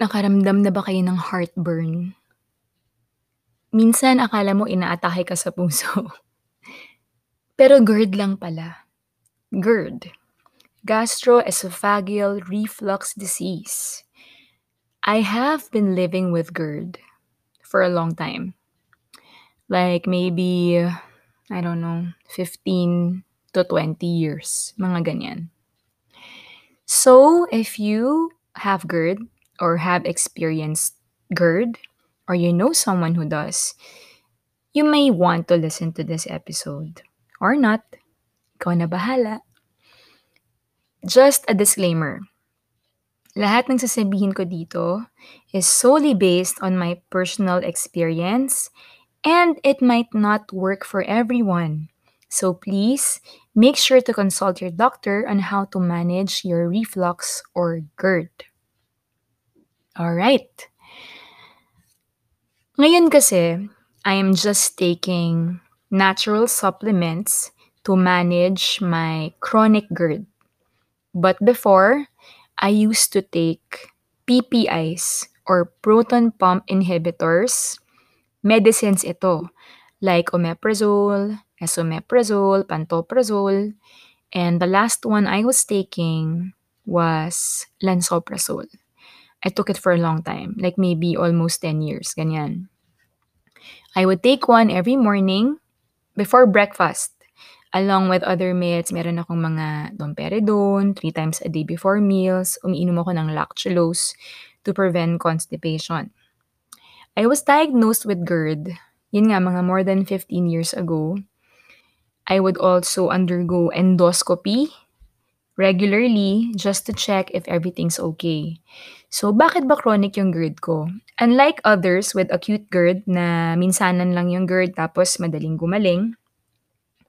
Nakaramdam na ba kayo ng heartburn? Minsan akala mo inaatake ka sa puso. Pero GERD lang pala. GERD, gastroesophageal reflux disease. I have been living with GERD for a long time. Like maybe, I don't know, 15 to 20 years, mga ganyan. So, if you have GERD or have experienced GERD, or you know someone who does, you may want to listen to this episode. Or not. Ikaw na bahala. Just a disclaimer. Lahat ng sasabihin ko dito is solely based on my personal experience and it might not work for everyone. So please make sure to consult your doctor on how to manage your reflux or GERD. Alright. Ngayon kasi, I am just taking natural supplements to manage my chronic GERD. But before, I used to take PPIs or proton pump inhibitors. Medicines ito, like omeprazole, esomeprazole, pantoprazole, and the last one I was taking was lansoprazole. I took it for a long time, like maybe almost 10 years, ganyan. I would take one every morning before breakfast. Along with other meds, meron akong mga domperidone, three times a day before meals. Umiinom ako ng lactulose to prevent constipation. I was diagnosed with GERD, yun nga, mga more than 15 years ago. I would also undergo endoscopy regularly just to check if everything's okay. So, bakit ba chronic yung GERD ko? Unlike others with acute GERD na minsanan lang yung GERD tapos madaling gumaling,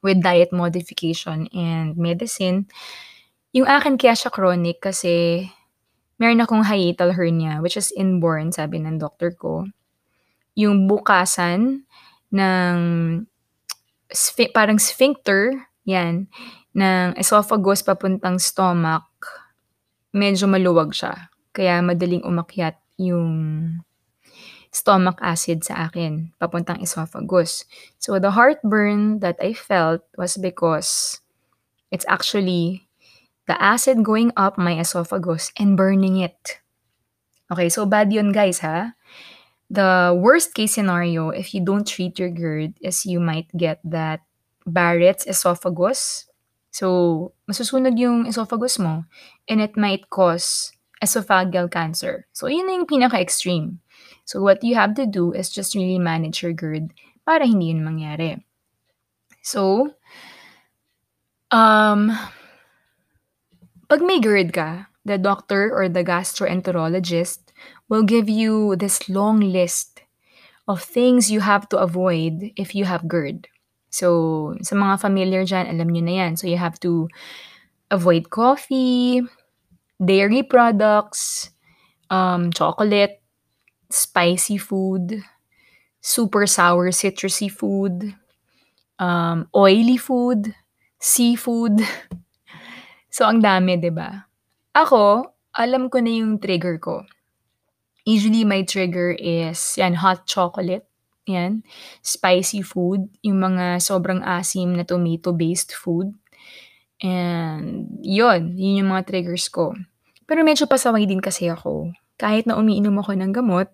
with diet modification and medicine, yung akin kaya siya chronic kasi meron akong hiatal hernia which is inborn, sabi ng doktor ko. Yung bukasan ng sphi- parang sphincter, yan, ng esophagus papuntang stomach, medyo maluwag siya. Kaya madaling umakyat yung stomach acid sa akin, papuntang esophagus. So the heartburn that I felt was because it's actually the acid going up my esophagus and burning it. Okay, so bad yun guys ha. The worst case scenario if you don't treat your GERD is you might get that Barrett's esophagus. So, masusunog yung esophagus mo and it might cause esophageal cancer. So, yun na yung pinaka-extreme. So, what you have to do is just really manage your GERD para hindi yun mangyari. So, um, pag may GERD ka, the doctor or the gastroenterologist will give you this long list of things you have to avoid if you have GERD. So, sa mga familiar dyan, alam nyo na yan. So, you have to avoid coffee, dairy products, um, chocolate, spicy food, super sour citrusy food, um, oily food, seafood. So, ang dami, 'di ba? Ako, alam ko na yung trigger ko. Usually, my trigger is yan, hot chocolate. Yan. Spicy food. Yung mga sobrang asim na tomato-based food. And yun, yun yung mga triggers ko. Pero medyo pasaway din kasi ako. Kahit na umiinom ako ng gamot,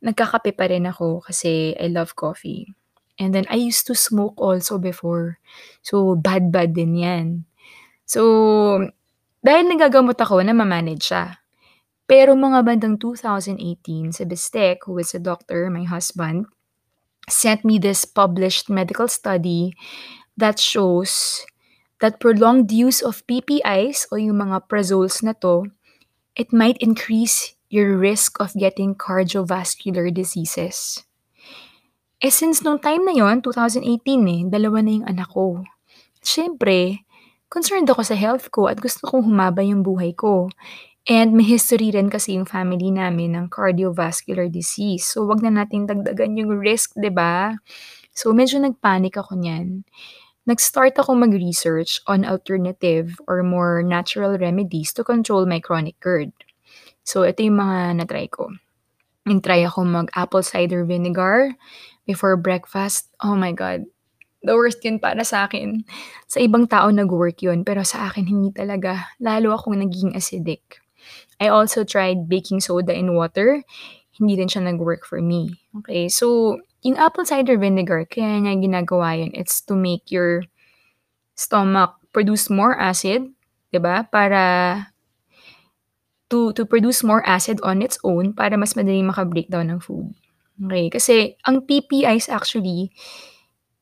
nagkakape pa rin ako kasi I love coffee. And then I used to smoke also before. So, bad-bad din yan. So, dahil nagagamot ako, namamanage siya. Pero mga bandang 2018, si Bistek, who is a doctor, my husband, sent me this published medical study that shows that prolonged use of PPIs o yung mga prazoles na to, it might increase your risk of getting cardiovascular diseases. Eh since nung time na yon 2018 eh, dalawa na yung anak ko. Siyempre, concerned ako sa health ko at gusto kong humaba yung buhay ko. And may history rin kasi yung family namin ng cardiovascular disease. So, wag na nating dagdagan yung risk, ba? So, medyo nagpanic ako niyan. Nag-start ako mag-research on alternative or more natural remedies to control my chronic GERD. So, ito yung mga na-try ko. Nag-try ako mag-apple cider vinegar before breakfast. Oh my God, the worst yun para sa'kin. Sa ibang tao nag-work yun, pero sa akin hindi talaga. Lalo akong nagiging acidic. I also tried baking soda in water. Hindi din siya nag-work for me. Okay, so yung apple cider vinegar, kaya niya ginagawa yun, it's to make your stomach produce more acid, 'di ba? Para to to produce more acid on its own para mas madaling maka-breakdown ng food. Okay, kasi ang PPIs actually,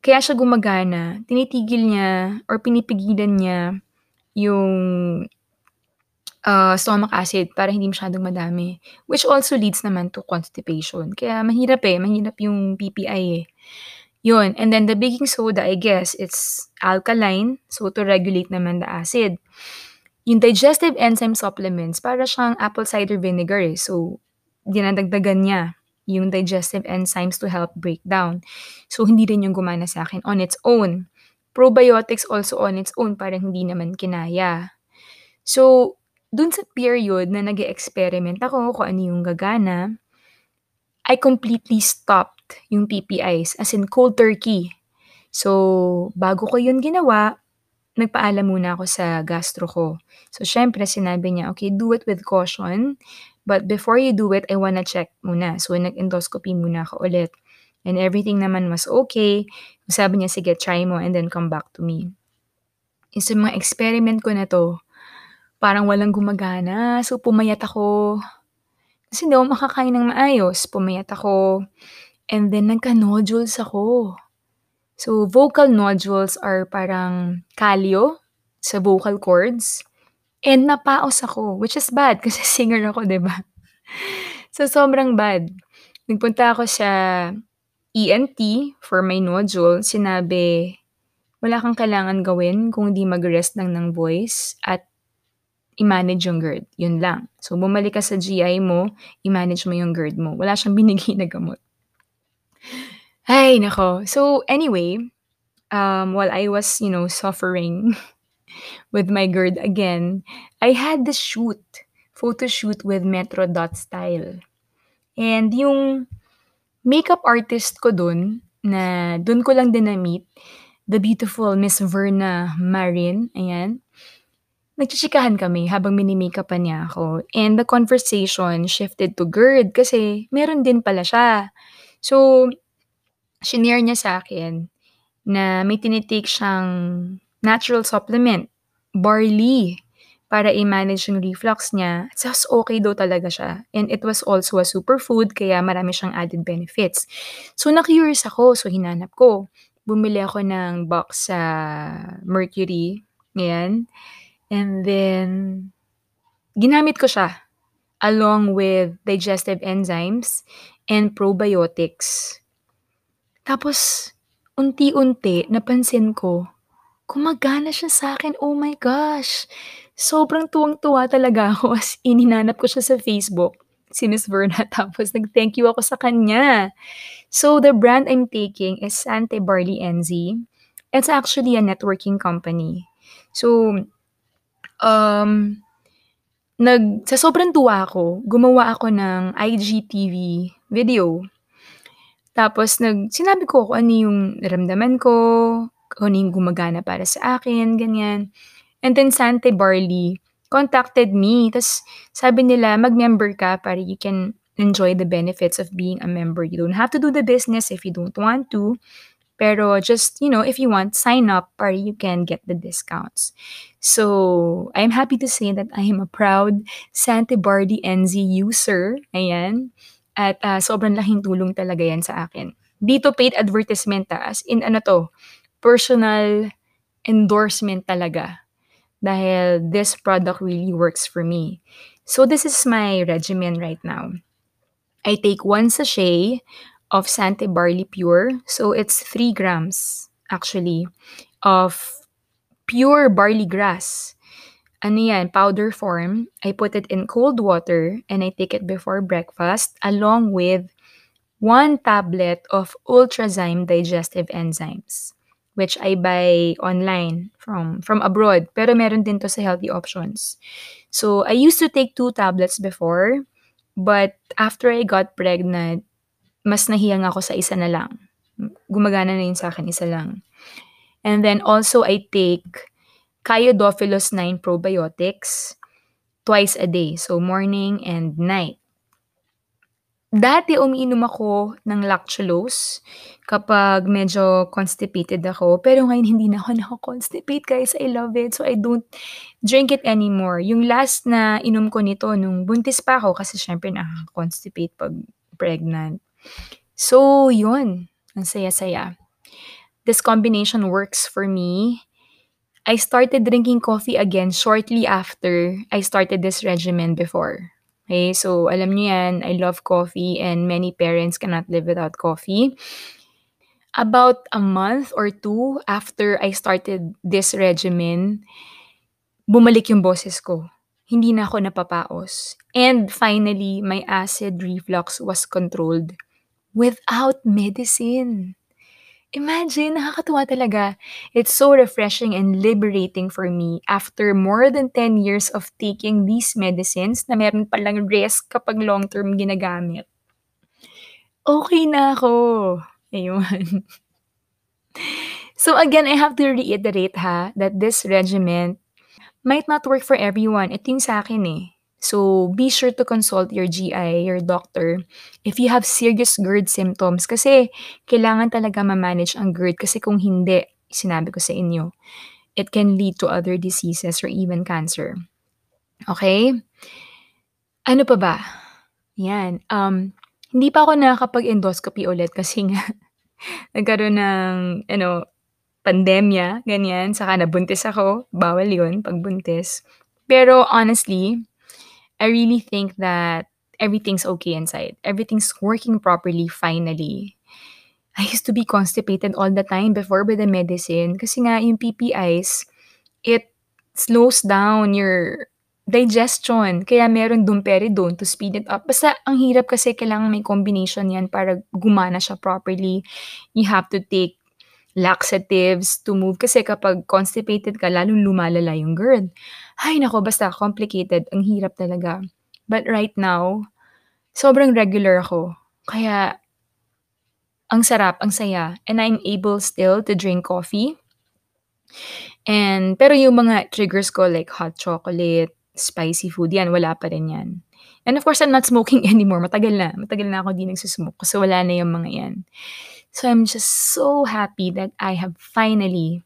kaya siya gumagana, tinitigil niya or pinipigilan niya yung ah, stomach acid para hindi masyadong madami. Which also leads naman to constipation. Kaya mahirap eh, mahirap yung PPI eh. Yun, and then the baking soda, I guess, it's alkaline, so to regulate naman the acid. Yung digestive enzyme supplements, para siyang apple cider vinegar eh. So, dinadagdagan niya yung digestive enzymes to help break down. So, hindi rin yung gumana sa akin on its own. Probiotics also on its own, parang hindi naman kinaya. So, dun sa period na nag experiment ako kung ano yung gagana, I completely stopped yung PPIs, as in cold turkey. So, bago ko yun ginawa, nagpaalam muna ako sa gastro ko. So, syempre, sinabi niya, okay, do it with caution. But before you do it, I wanna check muna. So, nag-endoscopy muna ako ulit. And everything naman was okay. Sabi niya, sige, try mo and then come back to me. Yung sa mga experiment ko na to, parang walang gumagana. So, pumayat ako. Kasi hindi ako makakain ng maayos. Pumayat ako. And then, nagka-nodules ako. So, vocal nodules are parang kalyo sa vocal cords. And napaos ako, which is bad kasi singer ako, 'di ba? So, sobrang bad. Nagpunta ako sa ENT for my nodule. Sinabi, wala kang kailangan gawin kung hindi mag-rest lang ng voice at i-manage yung GERD. Yun lang. So, bumalik ka sa GI mo, i-manage mo yung GERD mo. Wala siyang binigay na gamot. Ay, nako. So, anyway, um, while I was, you know, suffering with my GERD again, I had this shoot, photo shoot with Metro Dot Style. And yung makeup artist ko dun, na dun ko lang din na-meet, the beautiful Miss Verna Marin, ayan nagchichikahan kami habang mini-makeupan niya ako and the conversation shifted to GERD kasi meron din pala siya. So, shinare niya sa akin na may tinitake siyang natural supplement, barley, para i-manage yung reflux niya. At okay daw talaga siya. And it was also a superfood kaya marami siyang added benefits. So, na-curious ako. So, hinanap ko. Bumili ako ng box sa Mercury. Ayan. And then, ginamit ko siya along with digestive enzymes and probiotics. Tapos, unti-unti, napansin ko, gumagana siya sa akin. Oh my gosh! Sobrang tuwang-tuwa talaga ako as ininanap ko siya sa Facebook, si Miss Verna. Tapos, nag-thank you ako sa kanya. So, the brand I'm taking is Sante Barley NZ. It's actually a networking company. So, um, nag sa sobrang tuwa ko, gumawa ako ng IGTV video. Tapos nag sinabi ko kung ano yung naramdaman ko, kung ano yung gumagana para sa akin, ganyan. And then Sante Barley contacted me. Tapos sabi nila, mag-member ka para you can enjoy the benefits of being a member. You don't have to do the business if you don't want to. Pero just, you know, if you want, sign up para you can get the discounts. So, I'm happy to say that I am a proud Sante Bardi NZ user. Ayan. At uh, sobrang laking tulong talaga yan sa akin. Dito paid advertisement ta, as in ano to, personal endorsement talaga. Dahil this product really works for me. So, this is my regimen right now. I take one sachet of Sante Barley Pure. So it's 3 grams actually of pure barley grass. Ano yan, powder form. I put it in cold water and I take it before breakfast along with one tablet of Ultrazyme digestive enzymes. which I buy online from from abroad, pero meron din 'to sa healthy options. So, I used to take 2 tablets before, but after I got pregnant, mas nahiyang ako sa isa na lang. Gumagana na yun sa'kin, isa lang. And then also I take Kyodophilus 9 probiotics twice a day, so morning and night. Dati umiinom ako ng lactulose kapag medyo constipated ako, pero ngayon hindi na ako nako-constipate guys, I love it, so I don't drink it anymore. Yung last na inom ko nito nung buntis pa ako kasi siyempre nakaka-constipate 'pag pregnant. So yun, ang saya-saya. This combination works for me. I started drinking coffee again shortly after I started this regimen before. Okay, so alam niyo yan, I love coffee and many parents cannot live without coffee. About a month or 2 after I started this regimen, bumalik yung boses ko. Hindi na ako napapaos. And finally, my acid reflux was controlled without medicine. Imagine, nakakatuwa talaga. It's so refreshing and liberating for me after more than 10 years of taking these medicines na meron palang risk kapag long term ginagamit. Okey na ako, ayun. So again, I have to reiterate ha, that this regimen might not work for everyone. Ito yung sa'kin eh. So, be sure to consult your GI, your doctor, if you have serious GERD symptoms kasi kailangan talaga ma-manage ang GERD kasi kung hindi, sinabi ko sa inyo, it can lead to other diseases or even cancer. Okay? Ano pa ba? Yan, um, hindi pa ako nakakapag-endoscopy ulit kasi nga nagkaroon ng ano, pandemya, ganyan, saka nabuntis ako, bawal yun 'pag buntis. Pero honestly, I really think that everything's okay inside. Everything's working properly finally. I used to be constipated all the time before with the medicine kasi nga yung PPIs, it slows down your digestion. Kaya meron domperidone to speed it up. Basta ang hirap kasi kailangan may combination yan para gumana siya properly. You have to take laxatives to move kasi kapag constipated ka lalong lumalala yung GERD. Hay naku, basta complicated, ang hirap talaga. But right now, sobrang regular ako. Kaya ang sarap, ang saya, and I'm able still to drink coffee. And pero yung mga triggers ko like hot chocolate, spicy food, yan wala pa rin yan. And of course, I'm not smoking anymore. Matagal na. Matagal na ako di nagso-smoke kasi wala na yung mga yan. So I'm just so happy that I have finally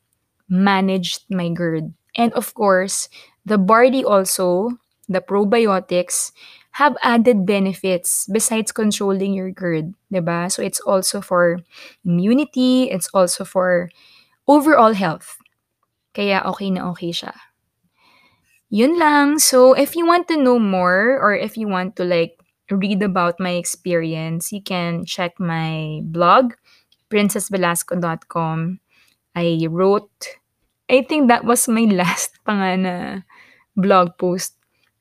managed my GERD. And of course, the barley also, the probiotics, have added benefits besides controlling your GERD, 'di ba? So it's also for immunity, it's also for overall health. Kaya okay na okay siya. Yun lang. So if you want to know more or if you want to like read about my experience, you can check my blog princessvelasco.com. I wrote I think that was my last pa nga na blog post.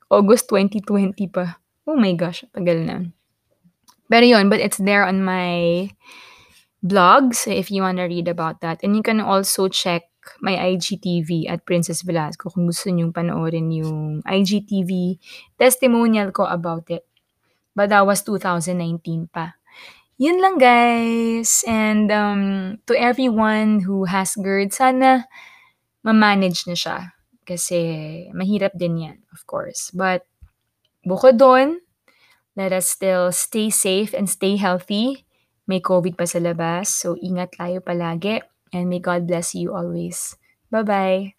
August 2020 pa. Oh my gosh, tagal na. Pero yun, but it's there on my blog, so if you wanna read about that. And you can also check my IGTV at Princess Velasco kung gusto niyong panoorin yung IGTV testimonial ko about it. But that was 2019 pa. Yun lang guys. And um, to everyone who has GERD, sana ma-manage na siya. Kasi mahirap din yan, of course. But bukod doon, let us still stay safe and stay healthy. May COVID pa sa labas, so ingat tayo palagi. And may God bless you always. Bye-bye!